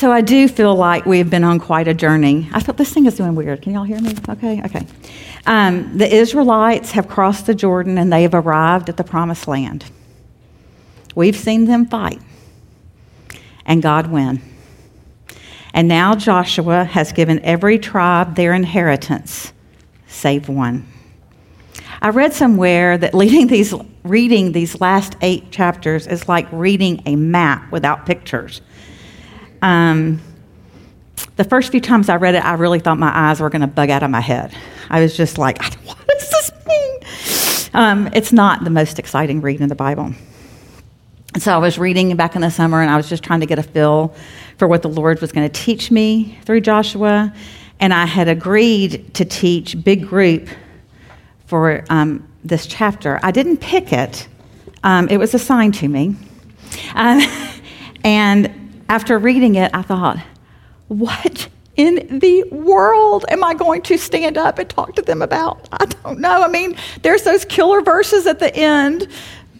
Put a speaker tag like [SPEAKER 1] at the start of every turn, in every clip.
[SPEAKER 1] So I do feel like we've been on quite a journey. I thought this thing is doing weird. Can y'all hear me? Okay, okay. Um, the Israelites have crossed the Jordan and they have arrived at the promised land. We've seen them fight, and God win. And now Joshua has given every tribe their inheritance, save one. I read somewhere that these, reading these last eight chapters is like reading a map without pictures. Um, the first few times I read it, I really thought my eyes were going to bug out of my head. I was just like, what does this mean? Um, it's not the most exciting read in the Bible. so I was reading back in the summer and I was just trying to get a feel for what the Lord was going to teach me through Joshua. And I had agreed to teach big group for um, this chapter. I didn't pick it, um, it was assigned to me. Um, and after reading it, I thought, what in the world am I going to stand up and talk to them about? I don't know. I mean, there's those killer verses at the end,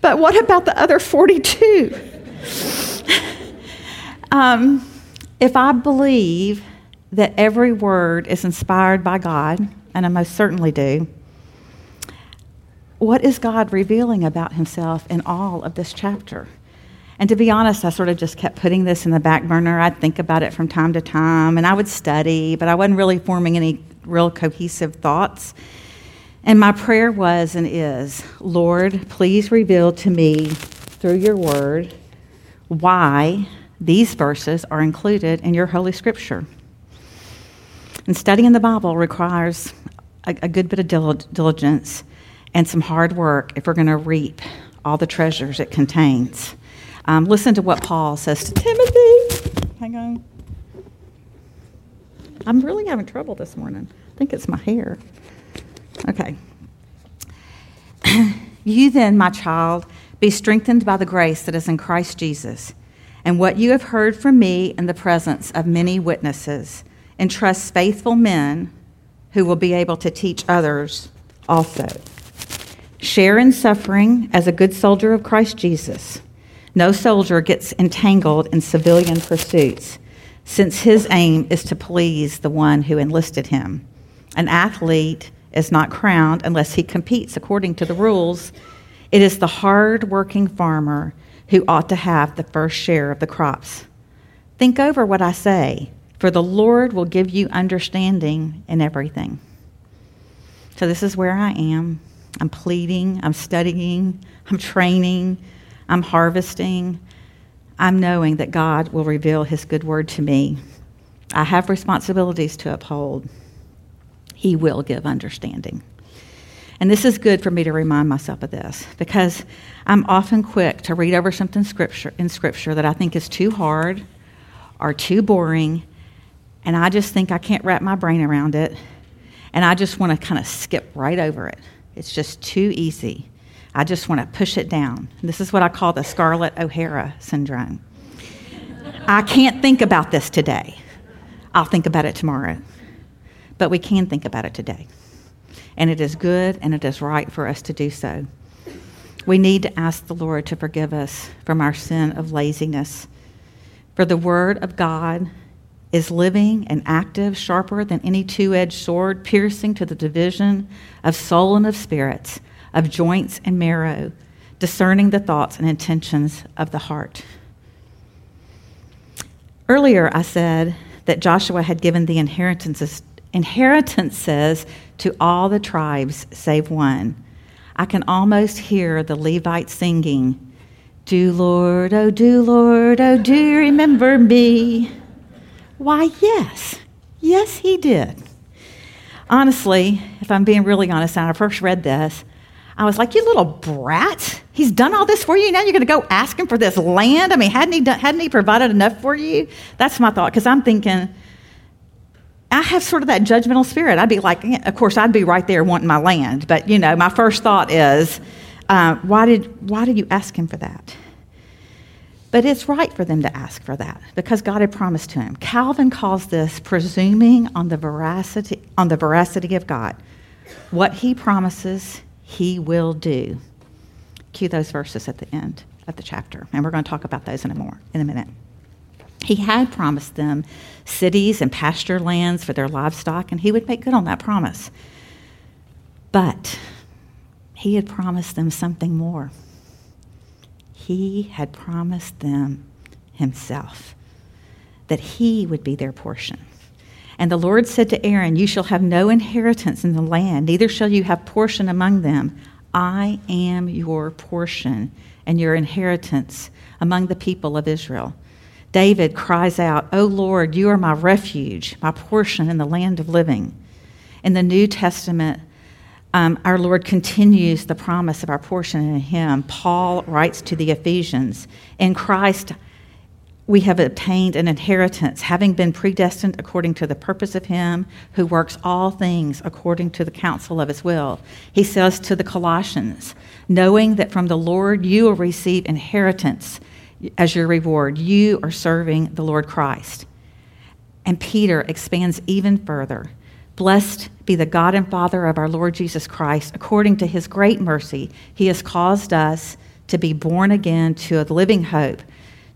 [SPEAKER 1] but what about the other 42? um, if I believe that every word is inspired by God, and I most certainly do, what is God revealing about himself in all of this chapter? And to be honest, I sort of just kept putting this in the back burner. I'd think about it from time to time, and I would study, but I wasn't really forming any real cohesive thoughts. And my prayer was and is Lord, please reveal to me through your word why these verses are included in your Holy Scripture. And studying the Bible requires a, a good bit of diligence and some hard work if we're going to reap all the treasures it contains. Um, listen to what Paul says to Timothy. Hang on. I'm really having trouble this morning. I think it's my hair. Okay. you then, my child, be strengthened by the grace that is in Christ Jesus. And what you have heard from me in the presence of many witnesses, entrust faithful men who will be able to teach others also. Share in suffering as a good soldier of Christ Jesus. No soldier gets entangled in civilian pursuits, since his aim is to please the one who enlisted him. An athlete is not crowned unless he competes according to the rules. It is the hard working farmer who ought to have the first share of the crops. Think over what I say, for the Lord will give you understanding in everything. So, this is where I am. I'm pleading, I'm studying, I'm training, I'm harvesting. I'm knowing that God will reveal His good word to me. I have responsibilities to uphold. He will give understanding. And this is good for me to remind myself of this because I'm often quick to read over something scripture, in Scripture that I think is too hard or too boring, and I just think I can't wrap my brain around it, and I just want to kind of skip right over it. It's just too easy. I just want to push it down. This is what I call the Scarlett O'Hara syndrome. I can't think about this today. I'll think about it tomorrow. But we can think about it today. And it is good and it is right for us to do so. We need to ask the Lord to forgive us from our sin of laziness. For the Word of God is living and active, sharper than any two edged sword, piercing to the division of soul and of spirits of joints and marrow, discerning the thoughts and intentions of the heart. Earlier, I said that Joshua had given the inheritances, inheritances to all the tribes save one. I can almost hear the Levites singing, Do Lord, oh, do Lord, oh, do you remember me? Why, yes. Yes, he did. Honestly, if I'm being really honest, when I first read this, I was like, you little brat. He's done all this for you. Now you're going to go ask him for this land? I mean, hadn't he, done, hadn't he provided enough for you? That's my thought, because I'm thinking, I have sort of that judgmental spirit. I'd be like, of course, I'd be right there wanting my land. But, you know, my first thought is, uh, why, did, why did you ask him for that? But it's right for them to ask for that because God had promised to him. Calvin calls this presuming on the veracity, on the veracity of God. What he promises, he will do. Cue those verses at the end of the chapter, and we're going to talk about those in a more in a minute. He had promised them cities and pasture lands for their livestock, and he would make good on that promise. But he had promised them something more. He had promised them himself, that he would be their portion. And the Lord said to Aaron, You shall have no inheritance in the land, neither shall you have portion among them. I am your portion and your inheritance among the people of Israel. David cries out, O Lord, you are my refuge, my portion in the land of living. In the New Testament, um, our Lord continues the promise of our portion in Him. Paul writes to the Ephesians, In Christ we have obtained an inheritance, having been predestined according to the purpose of Him who works all things according to the counsel of His will. He says to the Colossians, Knowing that from the Lord you will receive inheritance as your reward. You are serving the Lord Christ. And Peter expands even further. Blessed be the God and Father of our Lord Jesus Christ. According to his great mercy, he has caused us to be born again to a living hope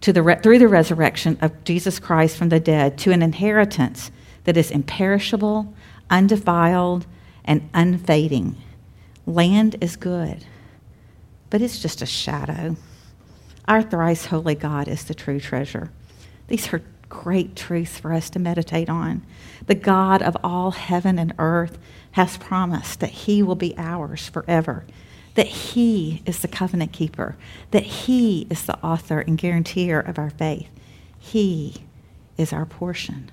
[SPEAKER 1] to the re- through the resurrection of Jesus Christ from the dead to an inheritance that is imperishable, undefiled, and unfading. Land is good, but it's just a shadow. Our thrice holy God is the true treasure. These are great truths for us to meditate on. The God of all heaven and earth has promised that He will be ours forever, that He is the covenant keeper, that He is the author and guarantor of our faith. He is our portion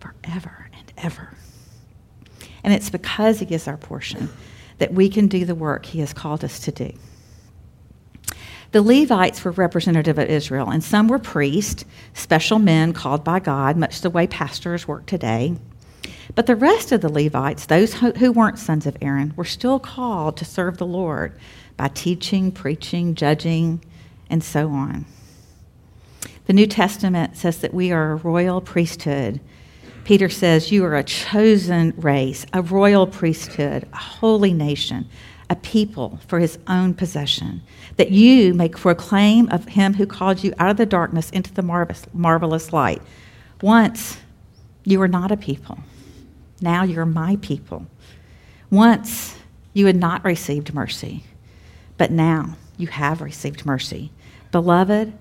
[SPEAKER 1] forever and ever. And it's because He is our portion that we can do the work He has called us to do. The Levites were representative of Israel, and some were priests, special men called by God, much the way pastors work today. But the rest of the Levites, those who weren't sons of Aaron, were still called to serve the Lord by teaching, preaching, judging, and so on. The New Testament says that we are a royal priesthood. Peter says, You are a chosen race, a royal priesthood, a holy nation, a people for his own possession, that you may proclaim of him who called you out of the darkness into the marvelous, marvelous light. Once you were not a people, now you're my people. Once you had not received mercy, but now you have received mercy. Beloved,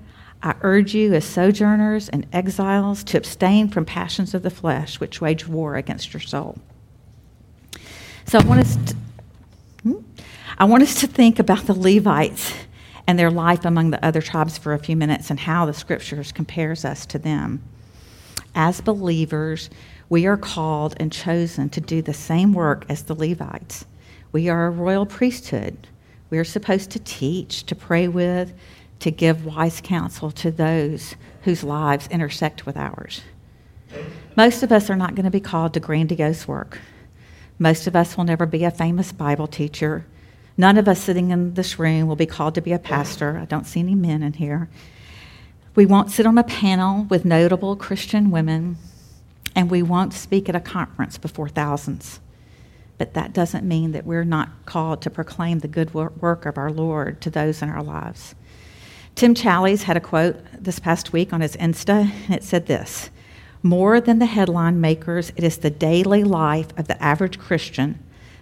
[SPEAKER 1] I urge you as sojourners and exiles to abstain from passions of the flesh which wage war against your soul. So I want us to hmm? I want us to think about the Levites and their life among the other tribes for a few minutes and how the scriptures compares us to them. As believers, we are called and chosen to do the same work as the Levites. We are a royal priesthood. We are supposed to teach, to pray with, to give wise counsel to those whose lives intersect with ours. Most of us are not going to be called to grandiose work. Most of us will never be a famous Bible teacher None of us sitting in this room will be called to be a pastor. I don't see any men in here. We won't sit on a panel with notable Christian women, and we won't speak at a conference before thousands. But that doesn't mean that we're not called to proclaim the good work of our Lord to those in our lives. Tim Challies had a quote this past week on his Insta, and it said this More than the headline makers, it is the daily life of the average Christian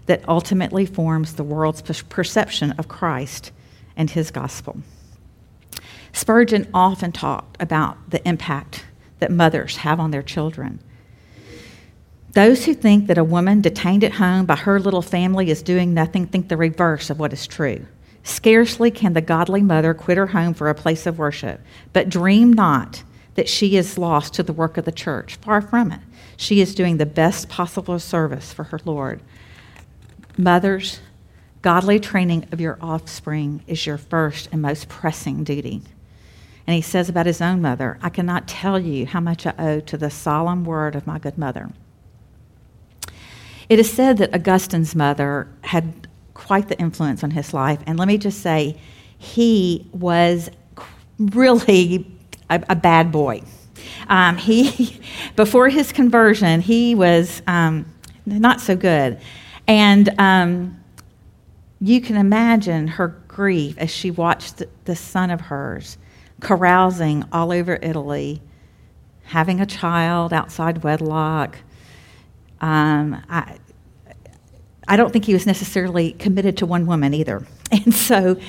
[SPEAKER 1] that ultimately forms the world's perception of Christ and his gospel. Spurgeon often talked about the impact that mothers have on their children. Those who think that a woman detained at home by her little family is doing nothing think the reverse of what is true. Scarcely can the godly mother quit her home for a place of worship, but dream not that she is lost to the work of the church. Far from it. She is doing the best possible service for her Lord. Mothers, godly training of your offspring is your first and most pressing duty. And he says about his own mother, I cannot tell you how much I owe to the solemn word of my good mother. It is said that Augustine's mother had quite the influence on his life. And let me just say, he was really a, a bad boy. Um, he, before his conversion, he was um, not so good. And um, you can imagine her grief as she watched the son of hers carousing all over Italy, having a child outside wedlock. Um, I, I don't think he was necessarily committed to one woman either. And so,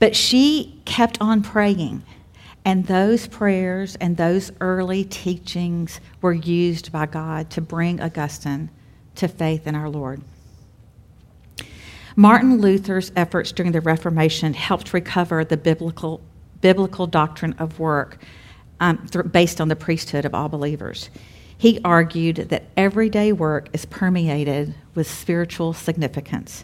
[SPEAKER 1] but she kept on praying. And those prayers and those early teachings were used by God to bring Augustine to faith in our Lord. Martin Luther's efforts during the Reformation helped recover the biblical, biblical doctrine of work um, th- based on the priesthood of all believers. He argued that everyday work is permeated with spiritual significance.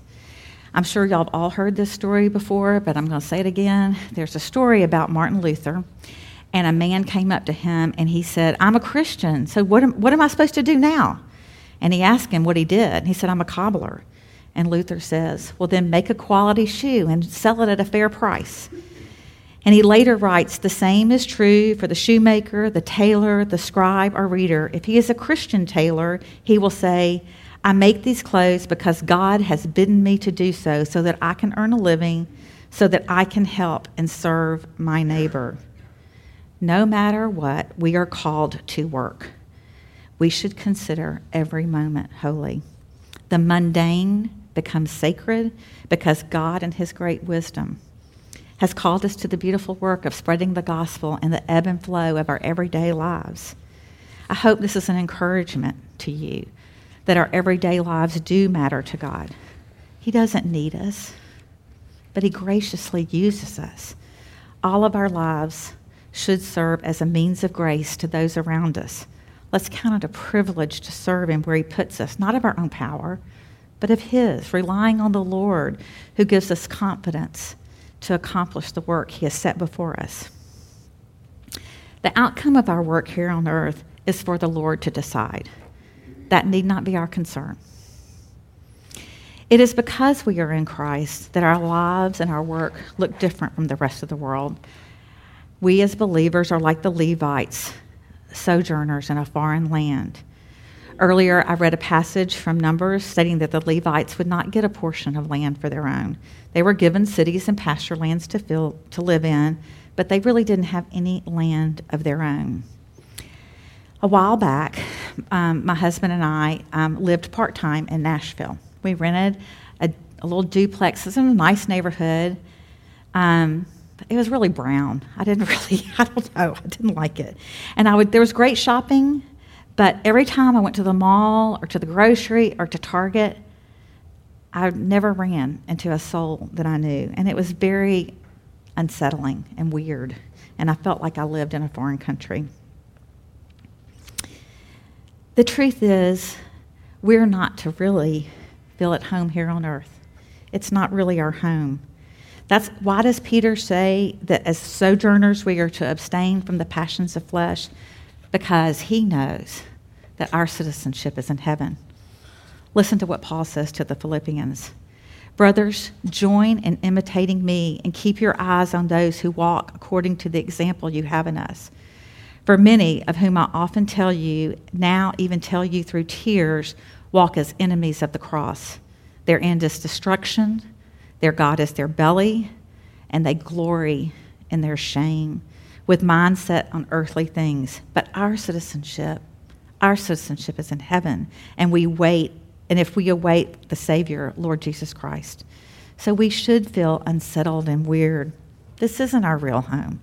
[SPEAKER 1] I'm sure y'all have all heard this story before, but I'm going to say it again. There's a story about Martin Luther, and a man came up to him and he said, I'm a Christian, so what am, what am I supposed to do now? And he asked him what he did. He said, I'm a cobbler. And Luther says, Well, then make a quality shoe and sell it at a fair price. And he later writes, The same is true for the shoemaker, the tailor, the scribe, or reader. If he is a Christian tailor, he will say, I make these clothes because God has bidden me to do so, so that I can earn a living, so that I can help and serve my neighbor. No matter what, we are called to work. We should consider every moment holy. The mundane becomes sacred because God, in His great wisdom, has called us to the beautiful work of spreading the gospel in the ebb and flow of our everyday lives. I hope this is an encouragement to you that our everyday lives do matter to God. He doesn't need us, but He graciously uses us. All of our lives should serve as a means of grace to those around us. Let's count it a privilege to serve Him where He puts us, not of our own power, but of His, relying on the Lord who gives us confidence to accomplish the work He has set before us. The outcome of our work here on earth is for the Lord to decide. That need not be our concern. It is because we are in Christ that our lives and our work look different from the rest of the world. We as believers are like the Levites, sojourners in a foreign land. Earlier, I read a passage from Numbers stating that the Levites would not get a portion of land for their own. They were given cities and pasture lands to, fill, to live in, but they really didn't have any land of their own. A while back, um, my husband and I um, lived part time in Nashville. We rented a, a, little duplex. It's in a nice neighborhood. Um, it was really brown. I didn't really, I don't know, I didn't like it. And I would, there was great shopping, but every time I went to the mall or to the grocery or to Target, I never ran into a soul that I knew. And it was very unsettling and weird. And I felt like I lived in a foreign country. The truth is, we're not to really feel at home here on earth. It's not really our home. That's why does Peter say that as sojourners we are to abstain from the passions of flesh? Because he knows that our citizenship is in heaven. Listen to what Paul says to the Philippians. Brothers, join in imitating me and keep your eyes on those who walk according to the example you have in us. For many of whom I often tell you, now even tell you through tears, walk as enemies of the cross. Their end is destruction, their God is their belly, and they glory in their shame, with mindset on earthly things. But our citizenship, our citizenship is in heaven, and we wait, and if we await the Savior, Lord Jesus Christ. So we should feel unsettled and weird. This isn't our real home.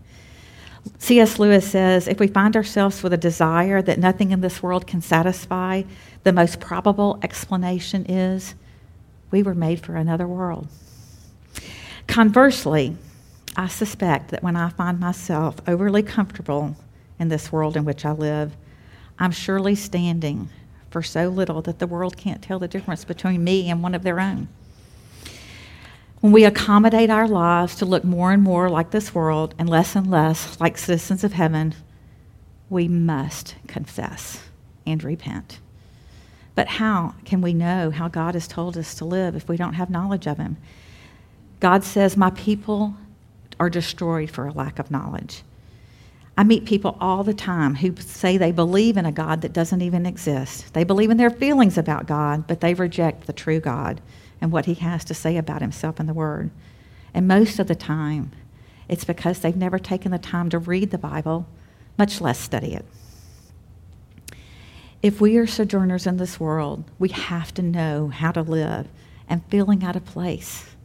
[SPEAKER 1] C.S. Lewis says if we find ourselves with a desire that nothing in this world can satisfy, the most probable explanation is we were made for another world. Conversely, I suspect that when I find myself overly comfortable in this world in which I live, I'm surely standing for so little that the world can't tell the difference between me and one of their own. When we accommodate our lives to look more and more like this world and less and less like citizens of heaven, we must confess and repent. But how can we know how God has told us to live if we don't have knowledge of Him? God says, My people are destroyed for a lack of knowledge. I meet people all the time who say they believe in a God that doesn't even exist. They believe in their feelings about God, but they reject the true God and what he has to say about himself in the Word. And most of the time, it's because they've never taken the time to read the Bible, much less study it. If we are sojourners in this world, we have to know how to live, and feeling out of place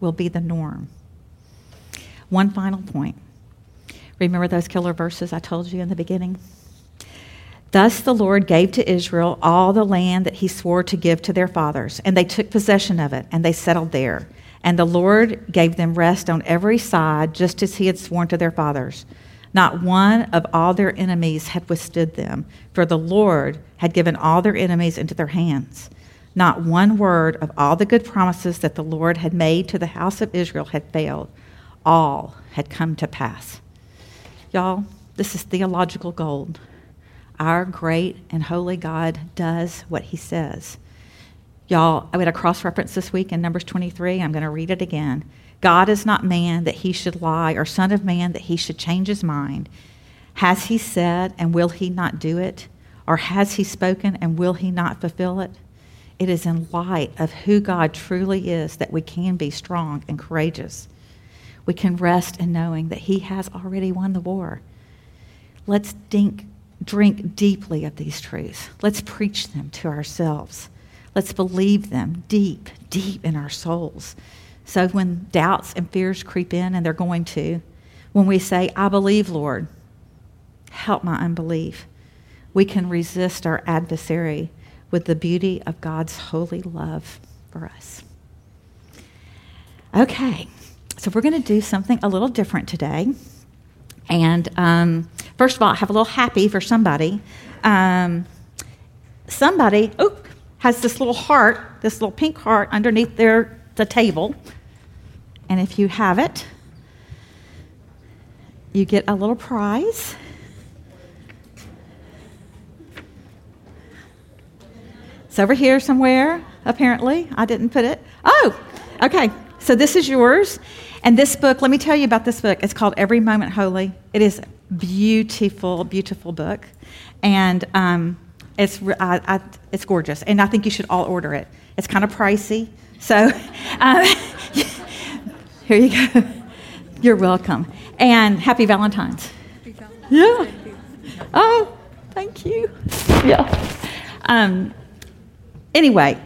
[SPEAKER 1] will be the norm. One final point. Remember those killer verses I told you in the beginning? Thus the Lord gave to Israel all the land that he swore to give to their fathers, and they took possession of it, and they settled there. And the Lord gave them rest on every side, just as he had sworn to their fathers. Not one of all their enemies had withstood them, for the Lord had given all their enemies into their hands. Not one word of all the good promises that the Lord had made to the house of Israel had failed. All had come to pass. Y'all, this is theological gold. Our great and holy God does what he says. Y'all, I had a cross reference this week in Numbers 23. I'm going to read it again. God is not man that he should lie, or son of man that he should change his mind. Has he said, and will he not do it? Or has he spoken, and will he not fulfill it? It is in light of who God truly is that we can be strong and courageous. We can rest in knowing that he has already won the war. Let's think, drink deeply of these truths. Let's preach them to ourselves. Let's believe them deep, deep in our souls. So when doubts and fears creep in, and they're going to, when we say, I believe, Lord, help my unbelief, we can resist our adversary with the beauty of God's holy love for us. Okay, so we're going to do something a little different today. And um, first of all, I have a little happy for somebody. Um, somebody oh, has this little heart, this little pink heart underneath their the table. And if you have it, you get a little prize. It's over here somewhere, apparently. I didn't put it. Oh, okay. So this is yours. And this book, let me tell you about this book. It's called Every Moment Holy. It is beautiful, beautiful book. And um, it's, I, I, it's gorgeous. And I think you should all order it. It's kind of pricey. So, um, Here you go. You're welcome. And happy Valentine's. Happy Valentine's. Yeah. Oh, thank you. Yeah. Um, anyway,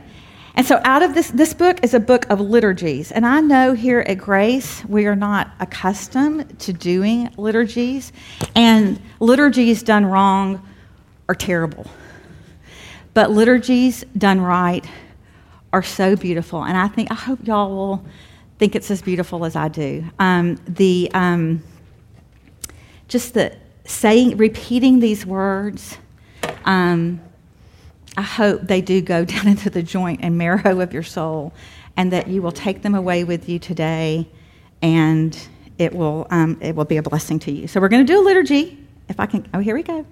[SPEAKER 1] and so out of this, this book is a book of liturgies. And I know here at Grace, we are not accustomed to doing liturgies. And liturgies done wrong are terrible. But liturgies done right are so beautiful. And I think, I hope y'all will think it's as beautiful as I do. Um, the um, just the saying, repeating these words. Um, I hope they do go down into the joint and marrow of your soul, and that you will take them away with you today, and it will um, it will be a blessing to you. So we're going to do a liturgy. If I can, oh, here we go.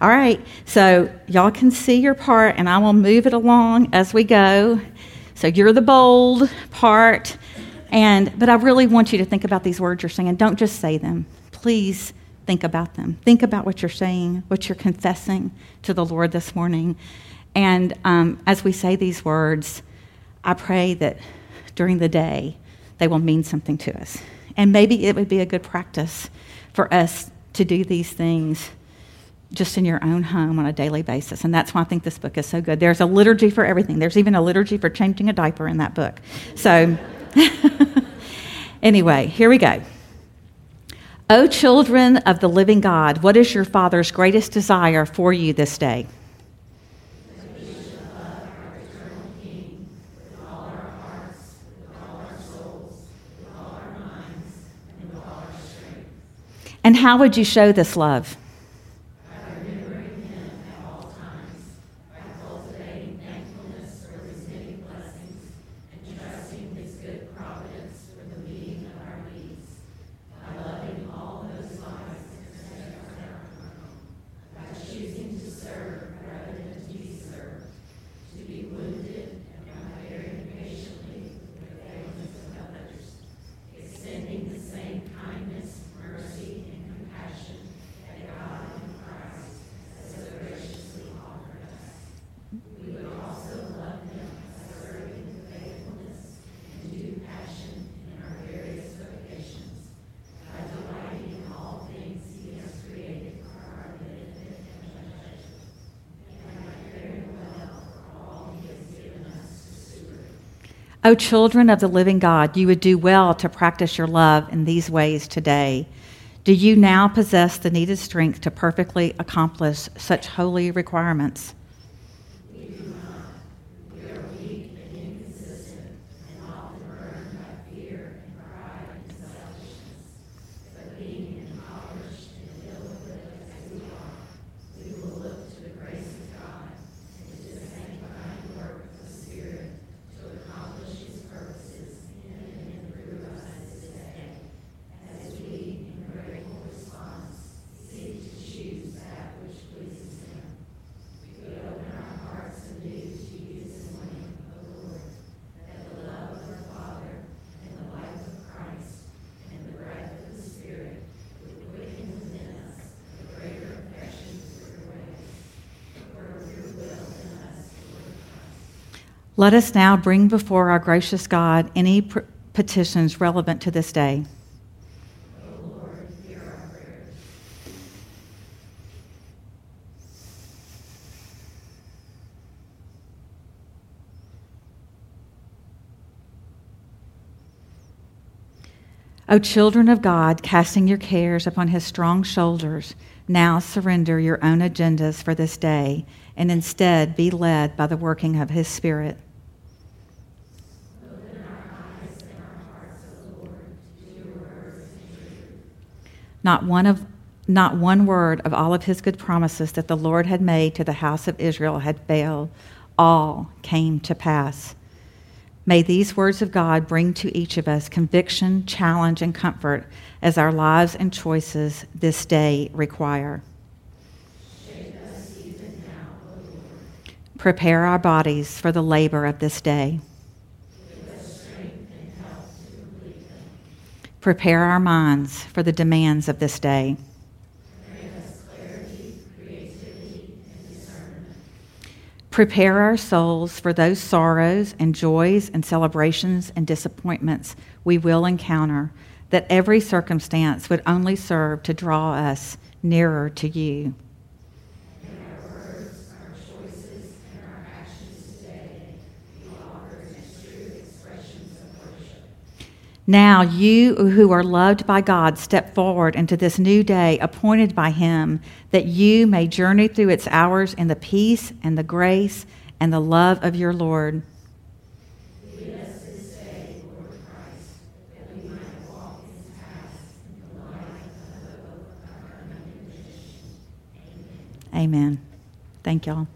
[SPEAKER 1] All right. So y'all can see your part, and I will move it along as we go. So you're the bold part. And, but I really want you to think about these words you're saying. Don't just say them. Please think about them. Think about what you're saying, what you're confessing to the Lord this morning. And um, as we say these words, I pray that during the day they will mean something to us. And maybe it would be a good practice for us to do these things just in your own home on a daily basis. And that's why I think this book is so good. There's a liturgy for everything, there's even a liturgy for changing a diaper in that book. So, anyway, here we go. O children of the living God, what is your Father's greatest desire for you this day? And how would you show this love? O children of the living God, you would do well to practice your love in these ways today. Do you now possess the needed strength to perfectly accomplish such holy requirements? Let us now bring before our gracious God any pr- petitions relevant to this day. O children of God, casting your cares upon his strong shoulders, now surrender your own agendas for this day and instead be led by the working of his Spirit. Not one of not one word of all of his good promises that the Lord had made to the house of Israel had failed. All came to pass. May these words of God bring to each of us conviction, challenge, and comfort as our lives and choices this day require. Prepare our bodies for the labor of this day. Prepare our minds for the demands of this day. Prepare our souls for those sorrows and joys and celebrations and disappointments we will encounter, that every circumstance would only serve to draw us nearer to you. Now, you who are loved by God, step forward into this new day appointed by Him, that you may journey through its hours in the peace and the grace and the love of your Lord. Amen. Thank y'all.